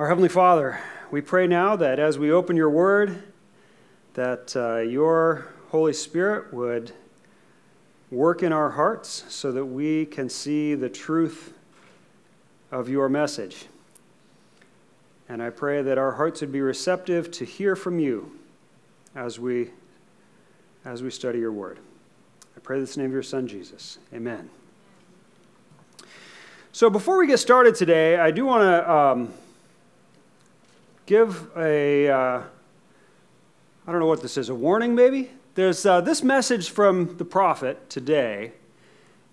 Our Heavenly Father, we pray now that as we open your word, that uh, your Holy Spirit would work in our hearts so that we can see the truth of your message. And I pray that our hearts would be receptive to hear from you as we, as we study your word. I pray this in the name of your Son, Jesus. Amen. So before we get started today, I do want to um, give a uh, I don't know what this is, a warning maybe? There's uh, this message from the prophet today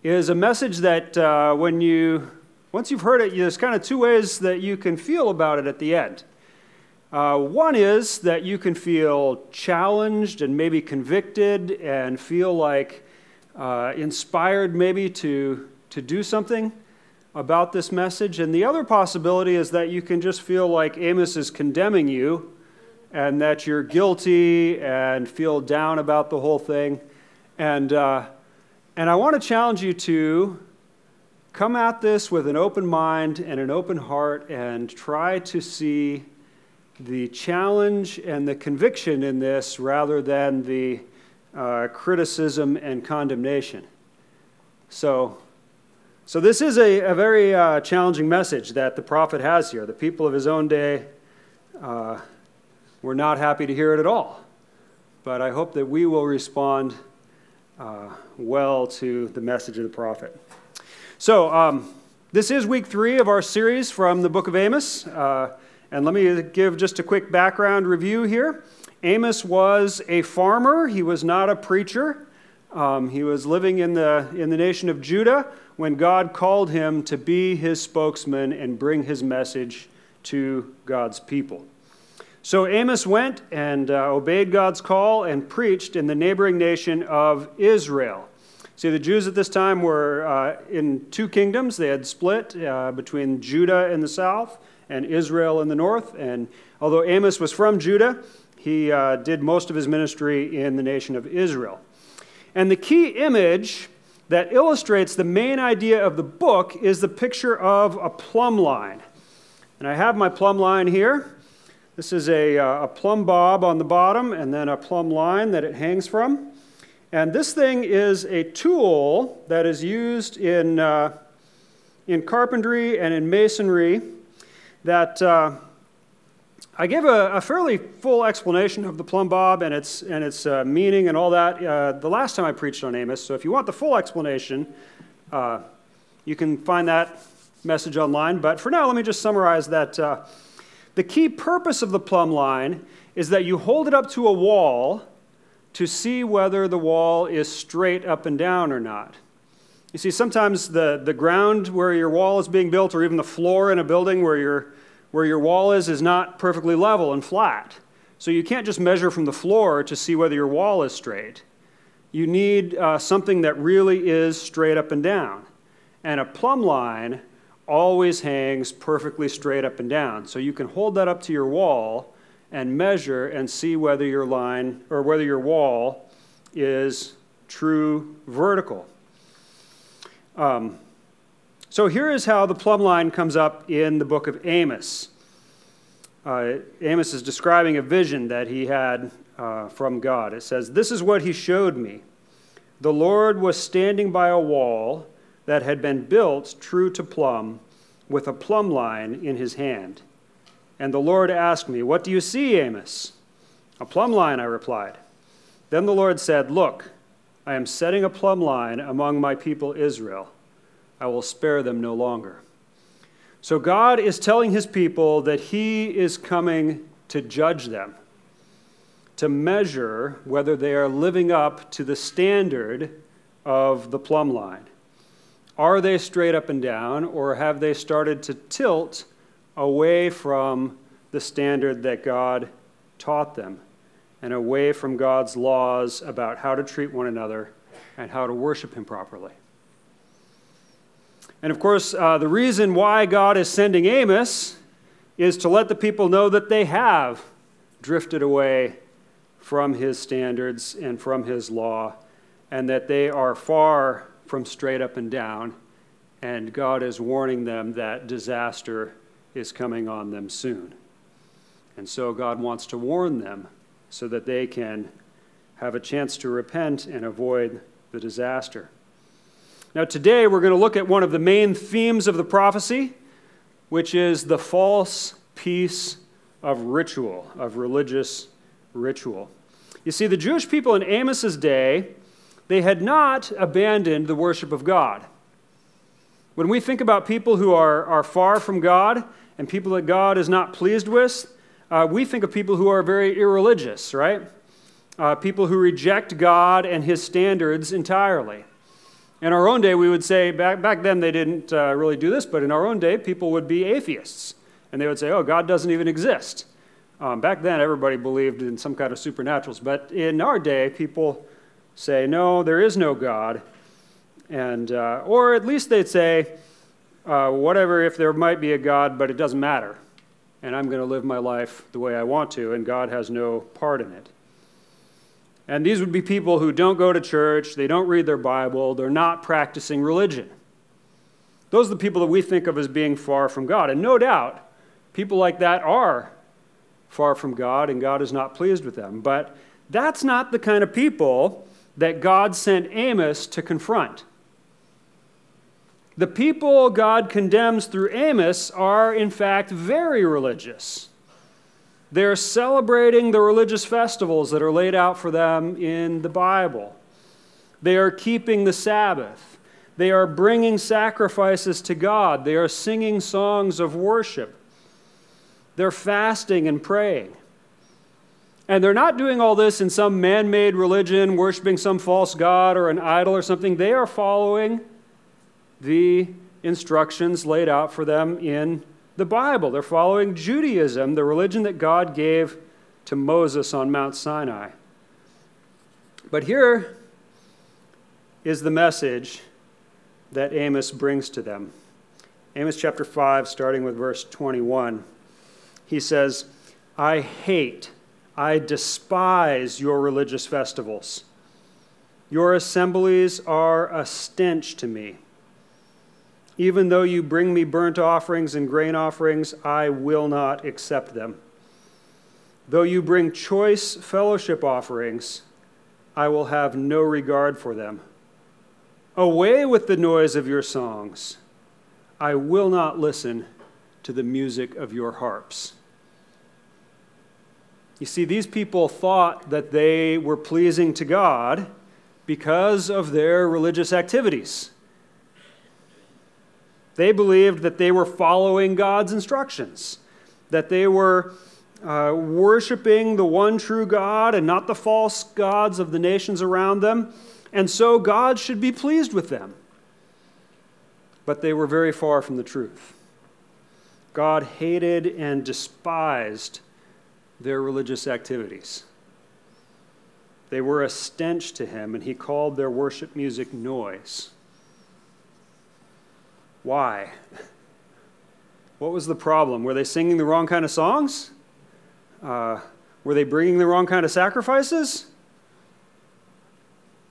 is a message that uh, when you, once you've heard it, there's kind of two ways that you can feel about it at the end. Uh, one is that you can feel challenged and maybe convicted and feel like uh, inspired maybe to, to do something about this message. And the other possibility is that you can just feel like Amos is condemning you and that you're guilty and feel down about the whole thing. And, uh, and I want to challenge you to come at this with an open mind and an open heart and try to see the challenge and the conviction in this rather than the uh, criticism and condemnation. So, so this is a, a very uh, challenging message that the prophet has here. The people of his own day uh, we're not happy to hear it at all. But I hope that we will respond uh, well to the message of the prophet. So, um, this is week three of our series from the book of Amos. Uh, and let me give just a quick background review here. Amos was a farmer, he was not a preacher. Um, he was living in the, in the nation of Judah when God called him to be his spokesman and bring his message to God's people. So Amos went and uh, obeyed God's call and preached in the neighboring nation of Israel. See, the Jews at this time were uh, in two kingdoms. They had split uh, between Judah in the south and Israel in the north. And although Amos was from Judah, he uh, did most of his ministry in the nation of Israel. And the key image that illustrates the main idea of the book is the picture of a plumb line. And I have my plumb line here. This is a, uh, a plumb bob on the bottom and then a plumb line that it hangs from. And this thing is a tool that is used in, uh, in carpentry and in masonry that uh, I gave a, a, fairly full explanation of the plumb bob and its, and its uh, meaning and all that uh, the last time I preached on Amos. So if you want the full explanation, uh, you can find that message online. But for now, let me just summarize that the key purpose of the plumb line is that you hold it up to a wall to see whether the wall is straight up and down or not. You see, sometimes the, the ground where your wall is being built, or even the floor in a building where your, where your wall is, is not perfectly level and flat. So you can't just measure from the floor to see whether your wall is straight. You need uh, something that really is straight up and down. And a plumb line always hangs perfectly straight up and down. So you can hold that up to your wall and measure and see whether your line or whether your wall is true vertical. Um, so here is how the plumb line comes up in the book of Amos. Uh, Amos is describing a vision that he had uh, from God. It says, This is what he showed me. The Lord was standing by a wall that had been built true to plumb, with a plumb line in his hand. And the Lord asked me, What do you see, Amos? A plumb line, I replied. Then the Lord said, Look, I am setting a plumb line among my people Israel. I will spare them no longer. So God is telling his people that he is coming to judge them, to measure whether they are living up to the standard of the plumb line. Are they straight up and down, or have they started to tilt away from the standard that God taught them and away from God's laws about how to treat one another and how to worship Him properly? And of course, uh, the reason why God is sending Amos is to let the people know that they have drifted away from His standards and from His law, and that they are far from straight up and down, and God is warning them that disaster is coming on them soon. And so God wants to warn them so that they can have a chance to repent and avoid the disaster. Now, today we're going to look at one of the main themes of the prophecy, which is the false peace of ritual, of religious ritual. You see, the Jewish people in Amos's day, they had not abandoned the worship of God. When we think about people who are, are far from God and people that God is not pleased with, uh, we think of people who are very irreligious, right? Uh, people who reject God and his standards entirely. In our own day, we would say, back, back then they didn't uh, really do this, but in our own day, people would be atheists. And they would say, oh, God doesn't even exist. Um, back then, everybody believed in some kind of supernaturals. But in our day, people say, no, there is no God. And, uh, or at least they'd say, uh, whatever, if there might be a God, but it doesn't matter and I'm going to live my life the way I want to, and God has no part in it. And these would be people who don't go to church, they don't read their Bible, they're not practicing religion. Those are the people that we think of as being far from God. And no doubt, people like that are far from God, and God is not pleased with them. But that's not the kind of people that God sent Amos to confront. The people God condemns through Amos are, in fact, very religious. They're celebrating the religious festivals that are laid out for them in the Bible. They are keeping the Sabbath. They are bringing sacrifices to God. They are singing songs of worship. They're fasting and praying. And they're not doing all this in some man made religion, worshiping some false god or an idol or something. They are following the instructions laid out for them in the Bible. They're following Judaism, the religion that God gave to Moses on Mount Sinai. But here is the message that Amos brings to them. Amos chapter 5, starting with verse 21. He says, I hate, I despise your religious festivals. Your assemblies are a stench to me. Even though you bring me burnt offerings and grain offerings, I will not accept them. Though you bring choice fellowship offerings, I will have no regard for them. Away with the noise of your songs. I will not listen to the music of your harps. You see, these people thought that they were pleasing to God because of their religious activities. They believed that they were following God's instructions, that they were uh, worshiping the one true God and not the false gods of the nations around them, and so God should be pleased with them. But they were very far from the truth. God hated and despised their religious activities. They were a stench to him, and he called their worship music noise. Why? What was the problem? Were they singing the wrong kind of songs? Uh, were they bringing the wrong kind of sacrifices?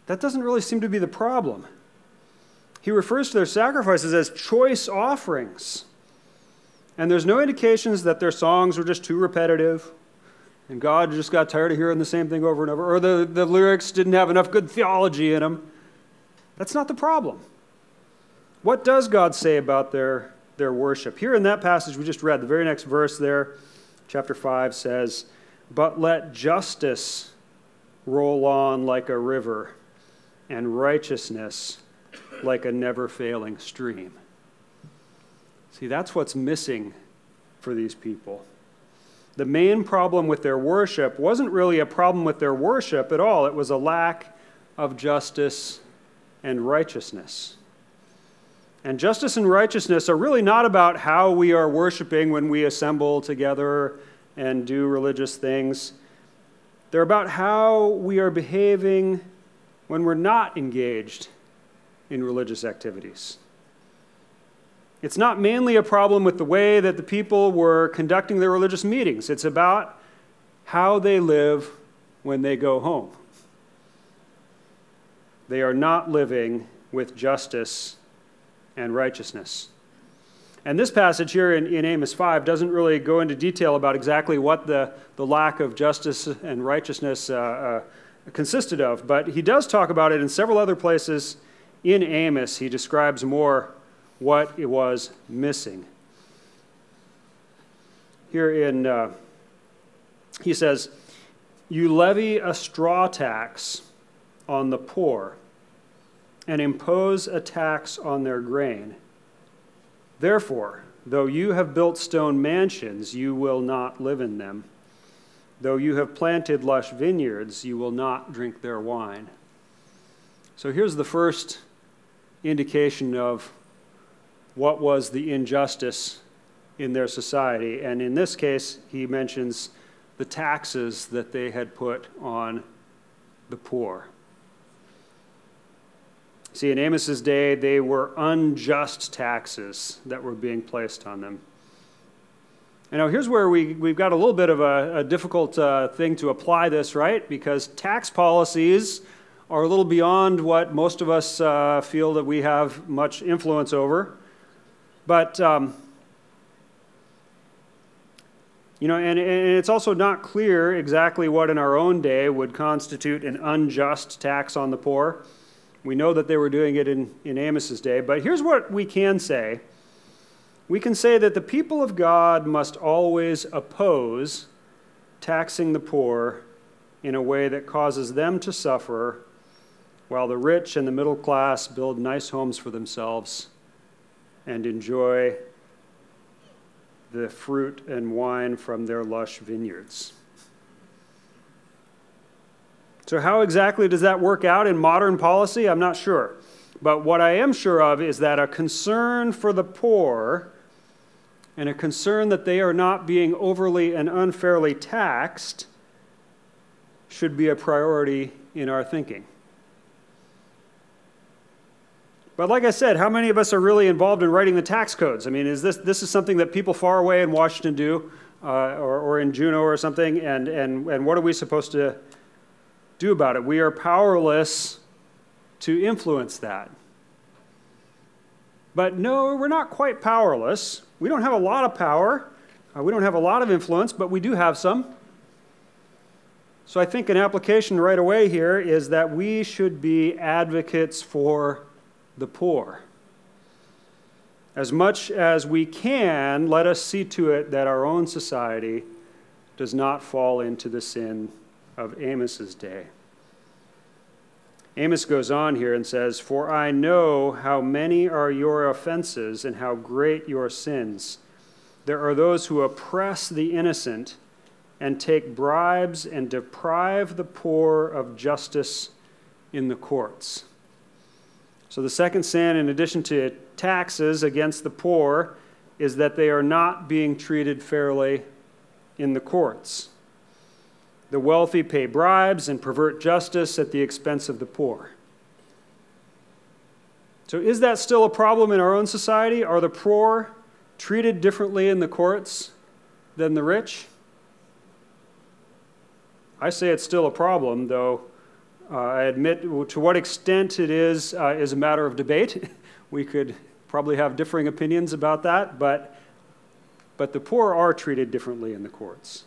That doesn't really seem to be the problem. He refers to their sacrifices as choice offerings. And there's no indications that their songs were just too repetitive and God just got tired of hearing the same thing over and over, or the, the lyrics didn't have enough good theology in them. That's not the problem. What does God say about their, their worship? Here in that passage we just read, the very next verse there, chapter 5 says, But let justice roll on like a river, and righteousness like a never failing stream. See, that's what's missing for these people. The main problem with their worship wasn't really a problem with their worship at all, it was a lack of justice and righteousness. And justice and righteousness are really not about how we are worshiping when we assemble together and do religious things. They're about how we are behaving when we're not engaged in religious activities. It's not mainly a problem with the way that the people were conducting their religious meetings, it's about how they live when they go home. They are not living with justice and righteousness. And this passage here in, in, Amos 5 doesn't really go into detail about exactly what the, the lack of justice and righteousness uh, uh, consisted of, but he does talk about it in several other places in Amos. He describes more what it was missing. Here in, uh, he says, You levy a straw tax on the poor and impose a tax on their grain Therefore, though you have built stone mansions, you will not live in them. Though you have planted lush vineyards, you will not drink their wine. So here's the first indication of what was the injustice in their society. And in this case, he mentions the taxes that they had put on the poor. See, in Amos's day, they were unjust taxes that were being placed on them. And now here's where we, we've got a little bit of a, a difficult uh, thing to apply this, right? Because tax policies are a little beyond what most of us uh, feel that we have much influence over. But, um, you know, and, and it's also not clear exactly what in our own day would constitute an unjust tax on the poor. We know that they were doing it in, in Amos's day, but here's what we can say. We can say that the people of God must always oppose taxing the poor in a way that causes them to suffer while the rich and the middle class build nice homes for themselves and enjoy the fruit and wine from their lush vineyards. So, how exactly does that work out in modern policy? I'm not sure. But what I am sure of is that a concern for the poor and a concern that they are not being overly and unfairly taxed should be a priority in our thinking. But like I said, how many of us are really involved in writing the tax codes? I mean, is this, this is something that people far away in Washington do uh, or, or in Juneau or something? And, and, and what are we supposed to do about it. We are powerless to influence that. But no, we're not quite powerless. We don't have a lot of power. Uh, we don't have a lot of influence, but we do have some. So I think an application right away here is that we should be advocates for the poor. As much as we can, let us see to it that our own society does not fall into the sin of Amos's day. Amos goes on here and says, For I know how many are your offenses and how great your sins. There are those who oppress the innocent and take bribes and deprive the poor of justice in the courts. So, the second sin, in addition to taxes against the poor, is that they are not being treated fairly in the courts. The wealthy pay bribes and pervert justice at the expense of the poor. So, is that still a problem in our own society? Are the poor treated differently in the courts than the rich? I say it's still a problem, though uh, I admit to what extent it is uh, is a matter of debate. we could probably have differing opinions about that, but, but the poor are treated differently in the courts.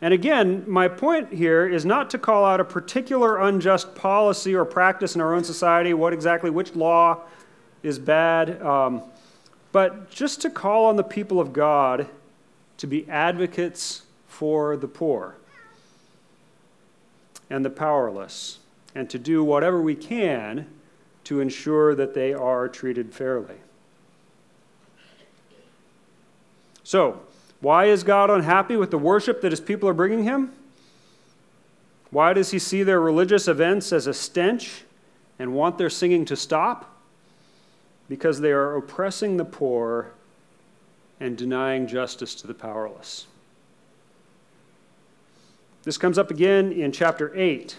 And again, my point here is not to call out a particular unjust policy or practice in our own society, what exactly, which law is bad, um, but just to call on the people of God to be advocates for the poor and the powerless, and to do whatever we can to ensure that they are treated fairly. So, why is God unhappy with the worship that his people are bringing him? Why does he see their religious events as a stench and want their singing to stop? Because they are oppressing the poor and denying justice to the powerless. This comes up again in chapter 8,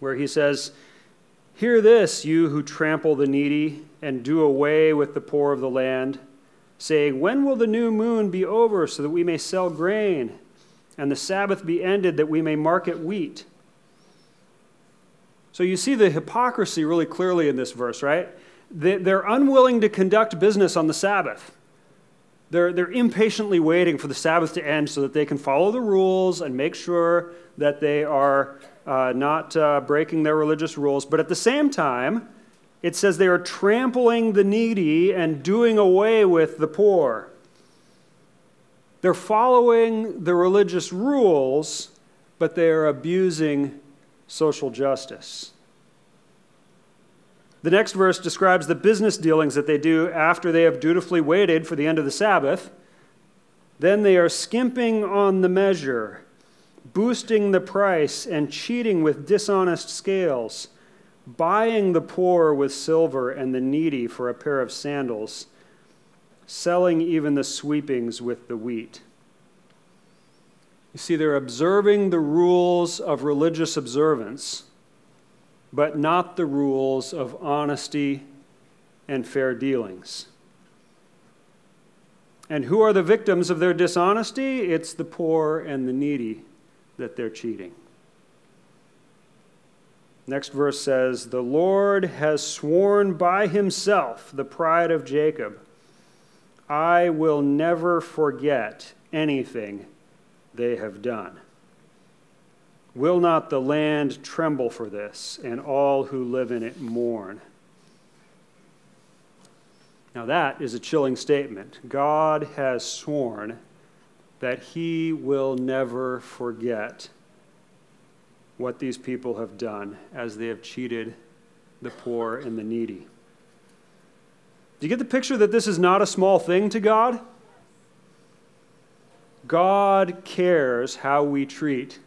where he says, Hear this, you who trample the needy and do away with the poor of the land saying, When will the new moon be over so that we may sell grain, and the Sabbath be ended that we may market wheat? So you see the hypocrisy really clearly in this verse, right? They're unwilling to conduct business on the Sabbath. They're, they're impatiently waiting for the Sabbath to end so that they can follow the rules and make sure that they are uh, not uh, breaking their religious rules. But at the same time, it says they are trampling the needy and doing away with the poor. They're following the religious rules, but they are abusing social justice. The next verse describes the business dealings that they do after they have dutifully waited for the end of the Sabbath. Then they are skimping on the measure, boosting the price, and cheating with dishonest scales, buying the poor with silver and the needy for a pair of sandals, selling even the sweepings with the wheat. You see, they're observing the rules of religious observance but not the rules of honesty and fair dealings. And who are the victims of their dishonesty? It's the poor and the needy that they're cheating. Next verse says, The Lord has sworn by himself, the pride of Jacob, I will never forget anything they have done. Will not the land tremble for this, and all who live in it mourn? Now, that is a chilling statement. God has sworn that he will never forget what these people have done as they have cheated the poor and the needy. Do you get the picture that this is not a small thing to God? God cares how we treat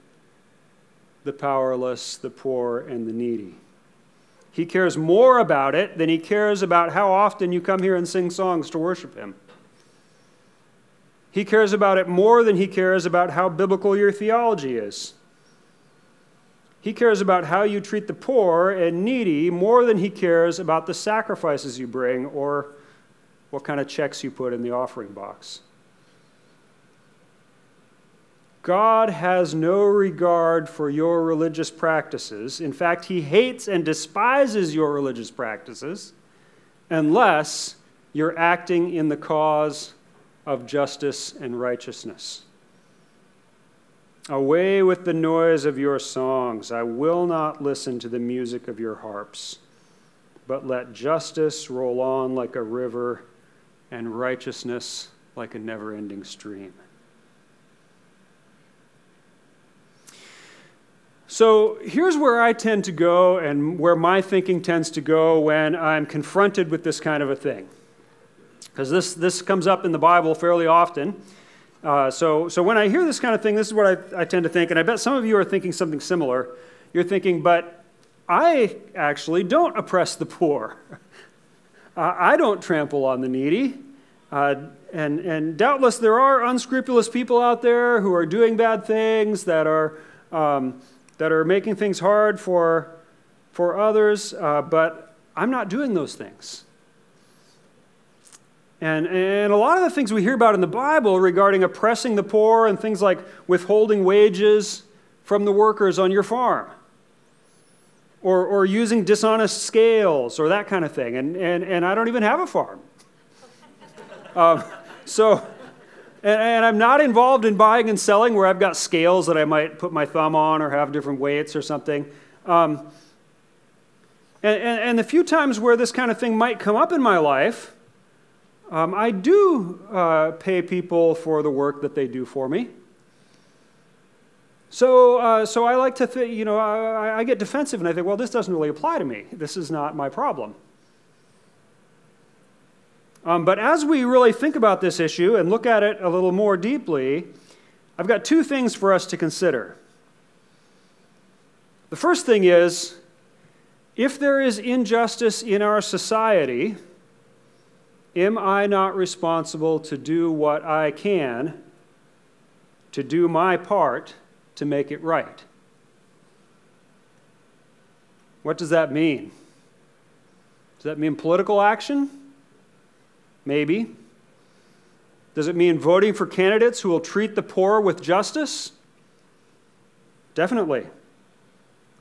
the powerless, the poor, and the needy. He cares more about it than he cares about how often you come here and sing songs to worship him. He cares about it more than he cares about how biblical your theology is. He cares about how you treat the poor and needy more than he cares about the sacrifices you bring or what kind of checks you put in the offering box. God has no regard for your religious practices. In fact, he hates and despises your religious practices unless you're acting in the cause of justice and righteousness. Away with the noise of your songs. I will not listen to the music of your harps, but let justice roll on like a river and righteousness like a never ending stream. So here's where I tend to go and where my thinking tends to go when I'm confronted with this kind of a thing. Because this, this comes up in the Bible fairly often. Uh, so, so when I hear this kind of thing, this is what I, I tend to think, and I bet some of you are thinking something similar. You're thinking, but I actually don't oppress the poor. uh, I don't trample on the needy. Uh, and, and doubtless there are unscrupulous people out there who are doing bad things that are um, that are making things hard for, for others, uh, but I'm not doing those things. And, and a lot of the things we hear about in the Bible regarding oppressing the poor and things like withholding wages from the workers on your farm or, or using dishonest scales or that kind of thing. And, and, and I don't even have a farm. um, so, and, and, I'm not involved in buying and selling where I've got scales that I might put my thumb on or have different weights or something. Um, and, and, and, the few times where this kind of thing might come up in my life, um, I do uh, pay people for the work that they do for me. So, uh, so I like to, you know, I, I get defensive and I think, well, this doesn't really apply to me. This is not my problem. Um, but as we really think about this issue and look at it a little more deeply, I've got two things for us to consider. The first thing is if there is injustice in our society, am I not responsible to do what I can to do my part to make it right? What does that mean? Does that mean political action? Maybe. Does it mean voting for candidates who will treat the poor with justice? Definitely.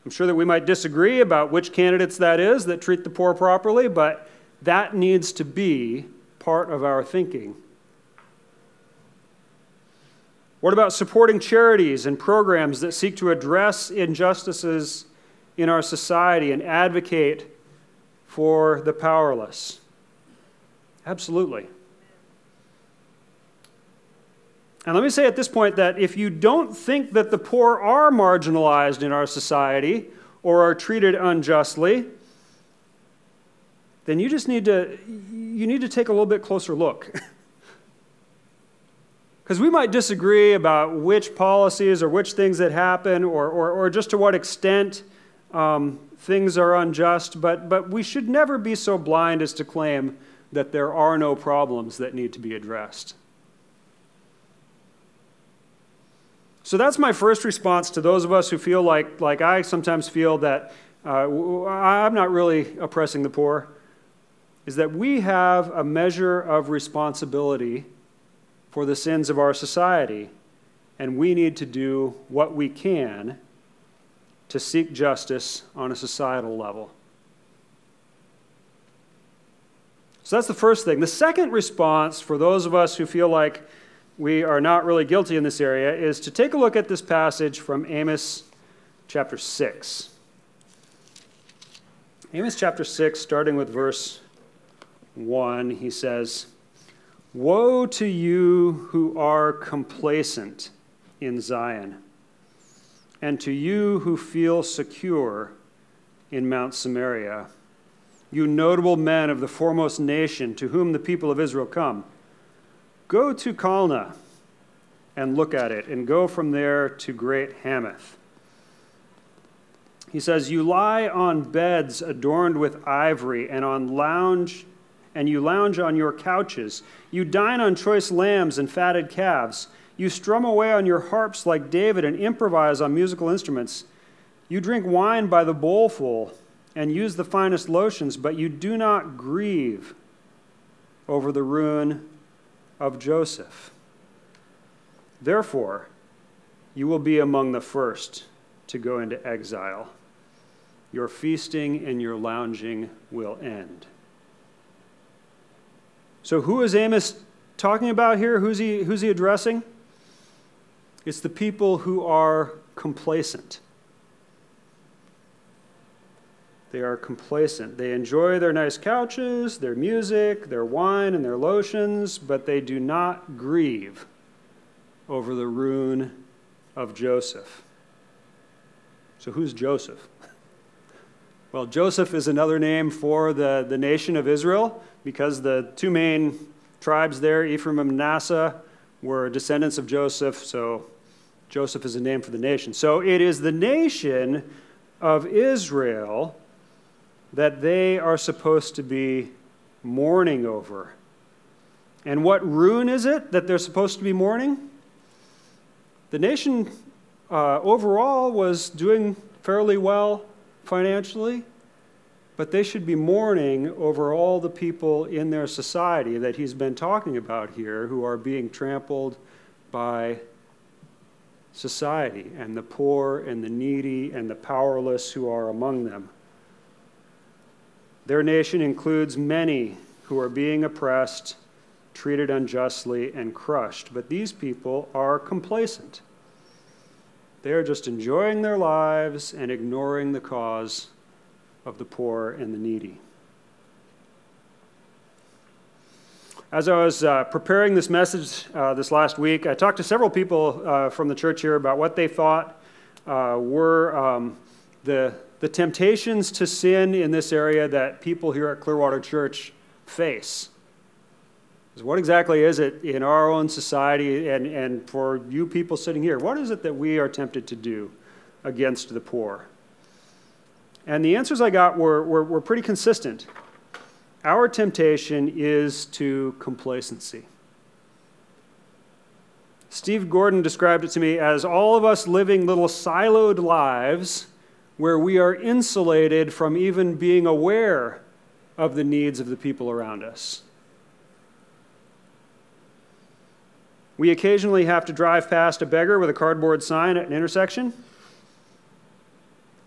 I'm sure that we might disagree about which candidates that is that treat the poor properly, but that needs to be part of our thinking. What about supporting charities and programs that seek to address injustices in our society and advocate for the powerless? Absolutely. And let me say at this point that if you don't think that the poor are marginalized in our society or are treated unjustly, then you just need to you need to take a little bit closer look. Because we might disagree about which policies or which things that happen or, or, or just to what extent um, things are unjust, but, but we should never be so blind as to claim that there are no problems that need to be addressed. So that's my first response to those of us who feel like, like I sometimes feel that uh, I'm not really oppressing the poor, is that we have a measure of responsibility for the sins of our society, and we need to do what we can to seek justice on a societal level. So that's the first thing. The second response for those of us who feel like we are not really guilty in this area is to take a look at this passage from Amos chapter 6. Amos chapter 6, starting with verse 1, he says, Woe to you who are complacent in Zion, and to you who feel secure in Mount Samaria, you notable men of the foremost nation to whom the people of Israel come. Go to Kalneh and look at it, and go from there to Great Hamath. He says, You lie on beds adorned with ivory, and on lounge and you lounge on your couches. You dine on choice lambs and fatted calves. You strum away on your harps like David and improvise on musical instruments. You drink wine by the bowlful and use the finest lotions, but you do not grieve over the ruin of Joseph. Therefore, you will be among the first to go into exile. Your feasting and your lounging will end. So, who is Amos talking about here? Who's he, who's he addressing? It's the people who are complacent. They are complacent. They enjoy their nice couches, their music, their wine, and their lotions, but they do not grieve over the ruin of Joseph. So, who's Joseph? Well, Joseph is another name for the, the nation of Israel because the two main tribes there, Ephraim and Manasseh, were descendants of Joseph, so Joseph is a name for the nation. So it is the nation of Israel that they are supposed to be mourning over. And what ruin is it that they're supposed to be mourning? The nation uh, overall was doing fairly well financially but they should be mourning over all the people in their society that he's been talking about here who are being trampled by society and the poor and the needy and the powerless who are among them. Their nation includes many who are being oppressed, treated unjustly, and crushed, but these people are complacent. They are just enjoying their lives and ignoring the cause of the poor and the needy. As I was uh, preparing this message uh, this last week, I talked to several people uh, from the church here about what they thought uh, were um, the, the temptations to sin in this area that people here at Clearwater Church face. What exactly is it in our own society and, and for you people sitting here? What is it that we are tempted to do against the poor? And the answers I got were, were, were pretty consistent. Our temptation is to complacency. Steve Gordon described it to me as all of us living little siloed lives where we are insulated from even being aware of the needs of the people around us. We occasionally have to drive past a beggar with a cardboard sign at an intersection.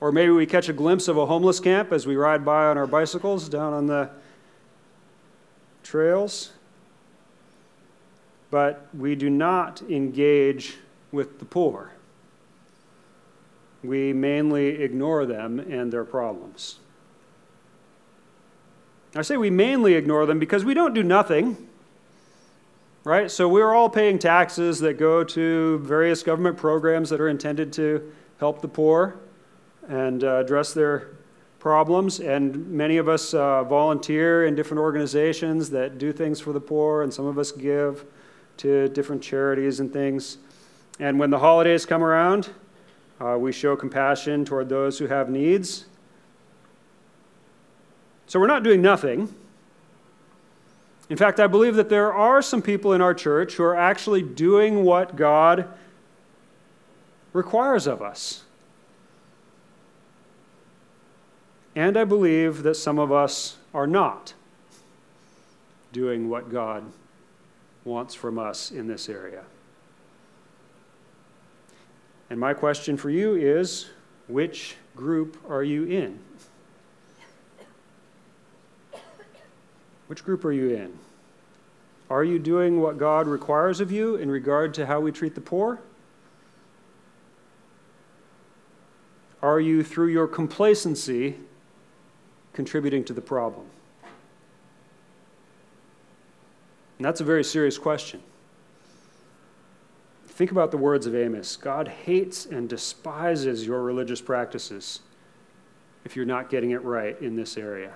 Or maybe we catch a glimpse of a homeless camp as we ride by on our bicycles down on the trails, but we do not engage with the poor. We mainly ignore them and their problems. I say we mainly ignore them because we don't do nothing, right? So we're all paying taxes that go to various government programs that are intended to help the poor and uh, address their problems. And many of us uh, volunteer in different organizations that do things for the poor, and some of us give to different charities and things. And when the holidays come around, uh, we show compassion toward those who have needs. So we're not doing nothing. In fact, I believe that there are some people in our church who are actually doing what God requires of us. And I believe that some of us are not doing what God wants from us in this area. And my question for you is which group are you in? Which group are you in? Are you doing what God requires of you in regard to how we treat the poor? Are you, through your complacency, contributing to the problem? And that's a very serious question. Think about the words of Amos God hates and despises your religious practices if you're not getting it right in this area.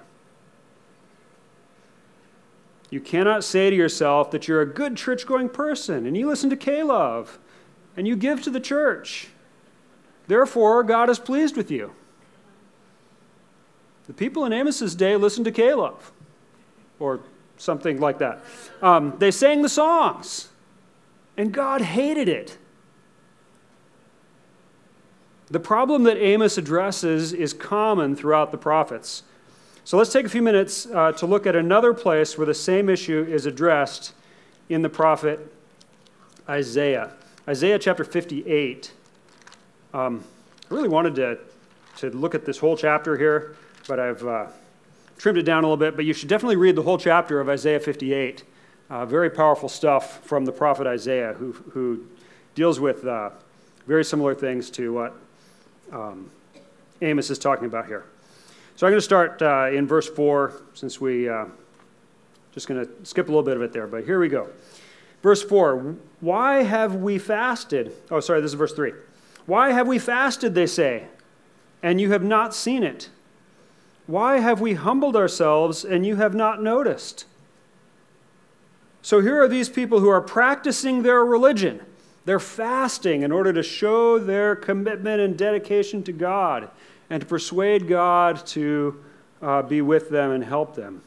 You cannot say to yourself that you're a good church going person and you listen to K-Love and you give to the church. Therefore, God is pleased with you. The people in Amos's day listened to K-Love or something like that. Um, they sang the songs, and God hated it. The problem that Amos addresses is common throughout the prophets. So let's take a few minutes uh, to look at another place where the same issue is addressed in the prophet Isaiah. Isaiah chapter 58. Um, I really wanted to, to look at this whole chapter here, but I've uh, trimmed it down a little bit. But you should definitely read the whole chapter of Isaiah 58. Uh, very powerful stuff from the prophet Isaiah, who, who deals with uh, very similar things to what um, Amos is talking about here. So I'm going to start uh, in verse 4, since we uh, just going to skip a little bit of it there, but here we go. Verse 4 Why have we fasted? Oh, sorry, this is verse 3. Why have we fasted, they say, and you have not seen it? Why have we humbled ourselves and you have not noticed? So here are these people who are practicing their religion. They're fasting in order to show their commitment and dedication to God and to persuade God to uh, be with them and help them.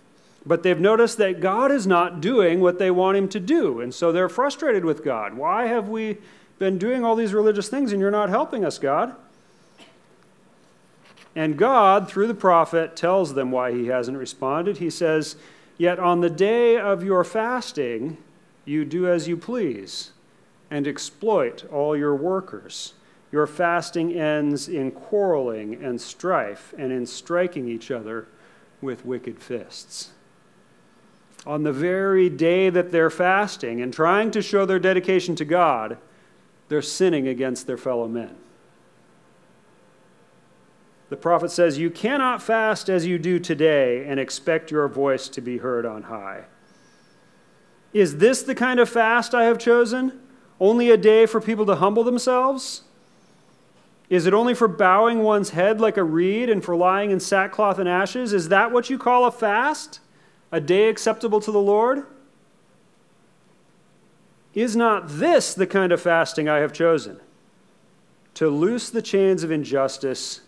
But they've noticed that God is not doing what they want Him to do, and so they're frustrated with God. Why have we been doing all these religious things and you're not helping us, God? And God, through the prophet, tells them why He hasn't responded. He says, Yet on the day of your fasting, you do as you please and exploit all your workers. Your fasting ends in quarreling and strife and in striking each other with wicked fists. On the very day that they're fasting and trying to show their dedication to God, they're sinning against their fellow men. The prophet says, You cannot fast as you do today and expect your voice to be heard on high. Is this the kind of fast I have chosen? Only a day for people to humble themselves? Is it only for bowing one's head like a reed and for lying in sackcloth and ashes? Is that what you call a fast? A day acceptable to the Lord? Is not this the kind of fasting I have chosen? To loose the chains of injustice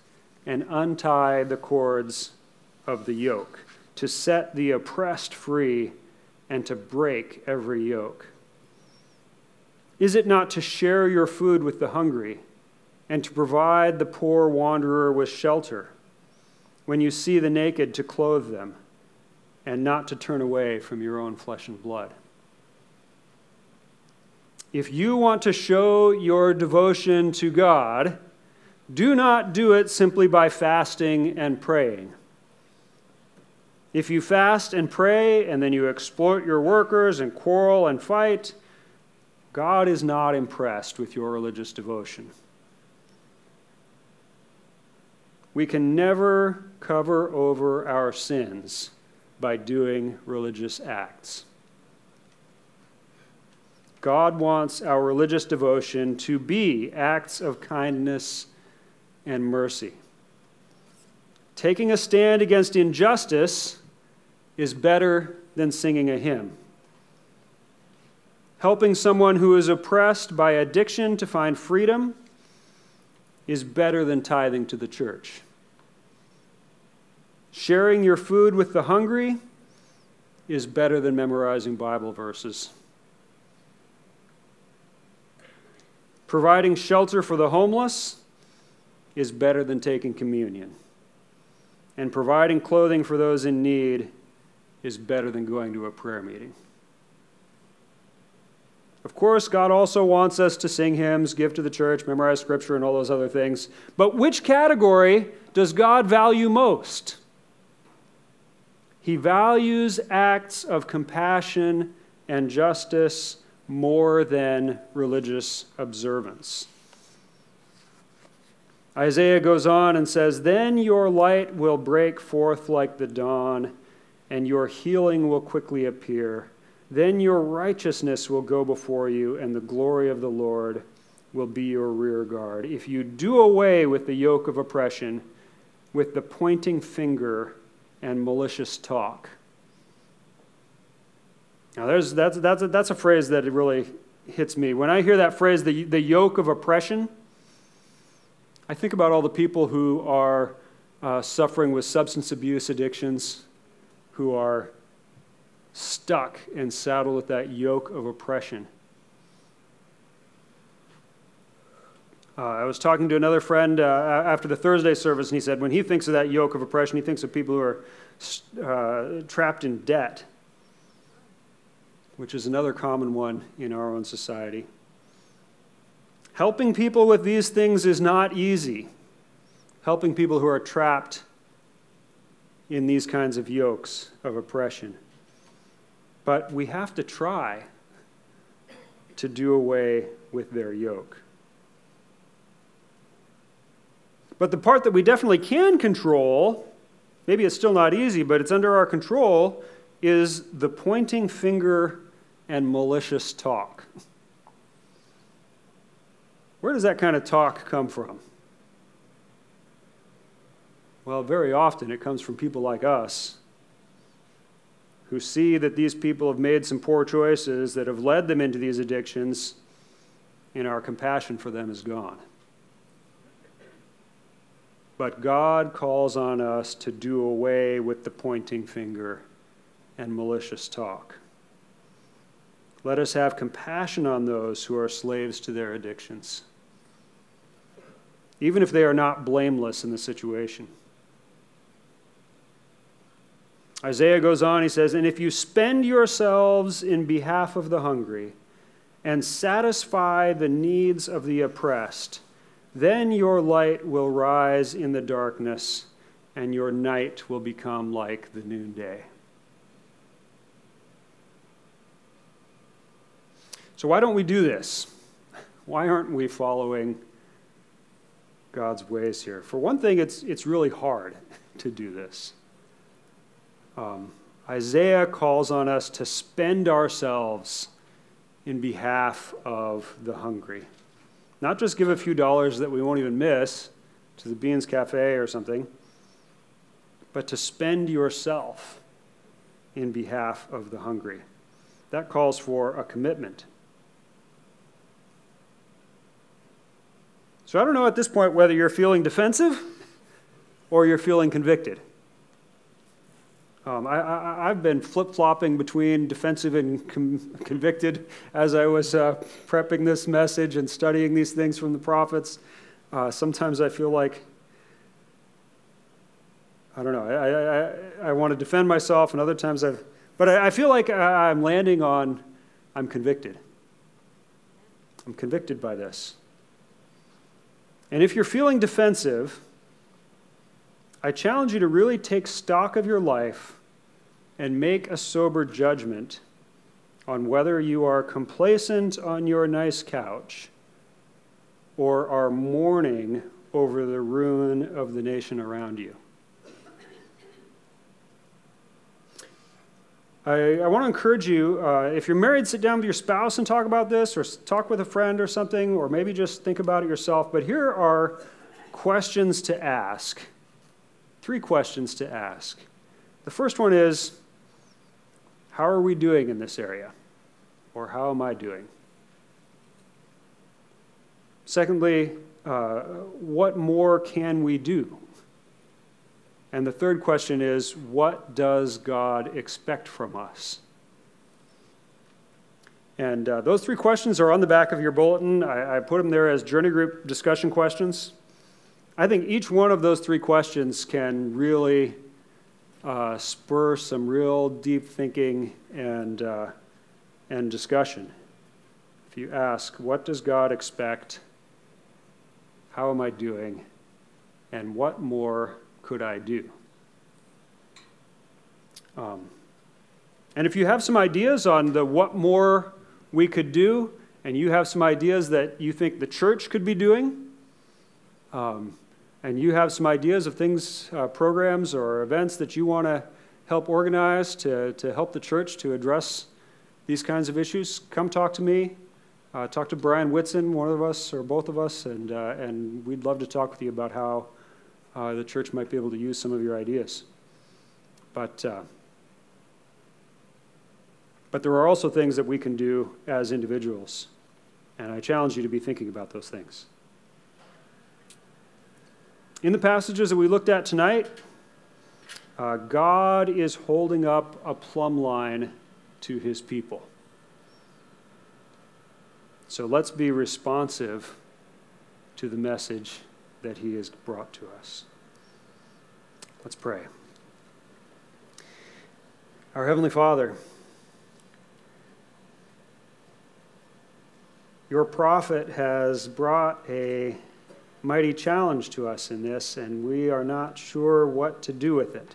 and untie the cords of the yoke, to set the oppressed free and to break every yoke. Is it not to share your food with the hungry? and to provide the poor wanderer with shelter, when you see the naked, to clothe them, and not to turn away from your own flesh and blood. If you want to show your devotion to God, do not do it simply by fasting and praying. If you fast and pray and then you exploit your workers and quarrel and fight, God is not impressed with your religious devotion. We can never cover over our sins by doing religious acts. God wants our religious devotion to be acts of kindness and mercy. Taking a stand against injustice is better than singing a hymn. Helping someone who is oppressed by addiction to find freedom is better than tithing to the church. Sharing your food with the hungry is better than memorizing Bible verses. Providing shelter for the homeless is better than taking communion. And providing clothing for those in need is better than going to a prayer meeting. Of course, God also wants us to sing hymns, give to the church, memorize scripture, and all those other things. But which category does God value most? He values acts of compassion and justice more than religious observance. Isaiah goes on and says, Then your light will break forth like the dawn, and your healing will quickly appear. Then your righteousness will go before you, and the glory of the Lord will be your rear guard. If you do away with the yoke of oppression, with the pointing finger and malicious talk. Now, there's, that's, that's, a, that's a phrase that really hits me. When I hear that phrase, the, the yoke of oppression, I think about all the people who are uh, suffering with substance abuse addictions, who are stuck and saddled with that yoke of oppression. Uh, I was talking to another friend uh, after the Thursday service, and he said when he thinks of that yoke of oppression, he thinks of people who are uh, trapped in debt, which is another common one in our own society. Helping people with these things is not easy. Helping people who are trapped in these kinds of yokes of oppression. But we have to try to do away with their yoke. But the part that we definitely can control, maybe it's still not easy, but it's under our control, is the pointing finger and malicious talk. Where does that kind of talk come from? Well, very often it comes from people like us who see that these people have made some poor choices that have led them into these addictions, and our compassion for them is gone. But God calls on us to do away with the pointing finger and malicious talk. Let us have compassion on those who are slaves to their addictions, even if they are not blameless in the situation. Isaiah goes on, he says, And if you spend yourselves in behalf of the hungry and satisfy the needs of the oppressed, then your light will rise in the darkness and your night will become like the noonday. So, why don't we do this? Why aren't we following God's ways here? For one thing, it's, it's really hard to do this. Um, Isaiah calls on us to spend ourselves in behalf of the hungry. Not just give a few dollars that we won't even miss to the Beans Cafe or something, but to spend yourself in behalf of the hungry. That calls for a commitment. So I don't know at this point whether you're feeling defensive or you're feeling convicted. Um, I, have been flip flopping between defensive and com- convicted as I was uh, prepping this message and studying these things from the prophets. Uh, sometimes I feel like, I don't know, I, I, I, want to defend myself, and other times I've, but I, I feel like I'm landing on, I'm convicted. I'm convicted by this. And if you're feeling defensive, I challenge you to really take stock of your life and make a sober judgment on whether you are complacent on your nice couch or are mourning over the ruin of the nation around you. I, I want to encourage you uh, if you're married, sit down with your spouse and talk about this, or talk with a friend or something, or maybe just think about it yourself. But here are questions to ask three questions to ask. The first one is How are we doing in this area? Or how am I doing? Secondly, uh, what more can we do? And the third question is what does God expect from us? And uh, those three questions are on the back of your bulletin. I, I put them there as journey group discussion questions. I think each one of those three questions can really uh, spur some real deep thinking and, uh, and discussion. If you ask, what does God expect? How am I doing? And what more could I do? Um, and if you have some ideas on the what more we could do, and you have some ideas that you think the church could be doing, um, and you have some ideas of things, uh, programs or events that you want to help organize to, to help the church to address these kinds of issues, come talk to me. Uh, talk to Brian Whitson, one of us or both of us, and, uh, and we'd love to talk with you about how uh, the church might be able to use some of your ideas. But, uh, but there are also things that we can do as individuals, and I challenge you to be thinking about those things. In the passages that we looked at tonight, uh, God is holding up a plumb line to his people. So let's be responsive to the message that he has brought to us. Let's pray. Our Heavenly Father, your prophet has brought a mighty challenge to us in this, and we are not sure what to do with it.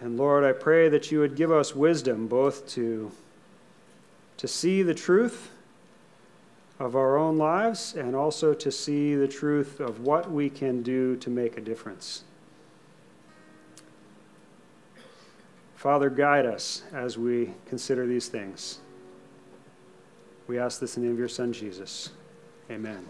And Lord, I pray that you would give us wisdom both to to see the truth of our own lives and also to see the truth of what we can do to make a difference. Father, guide us as we consider these things. We ask this in the name of your Son, Jesus. Amen.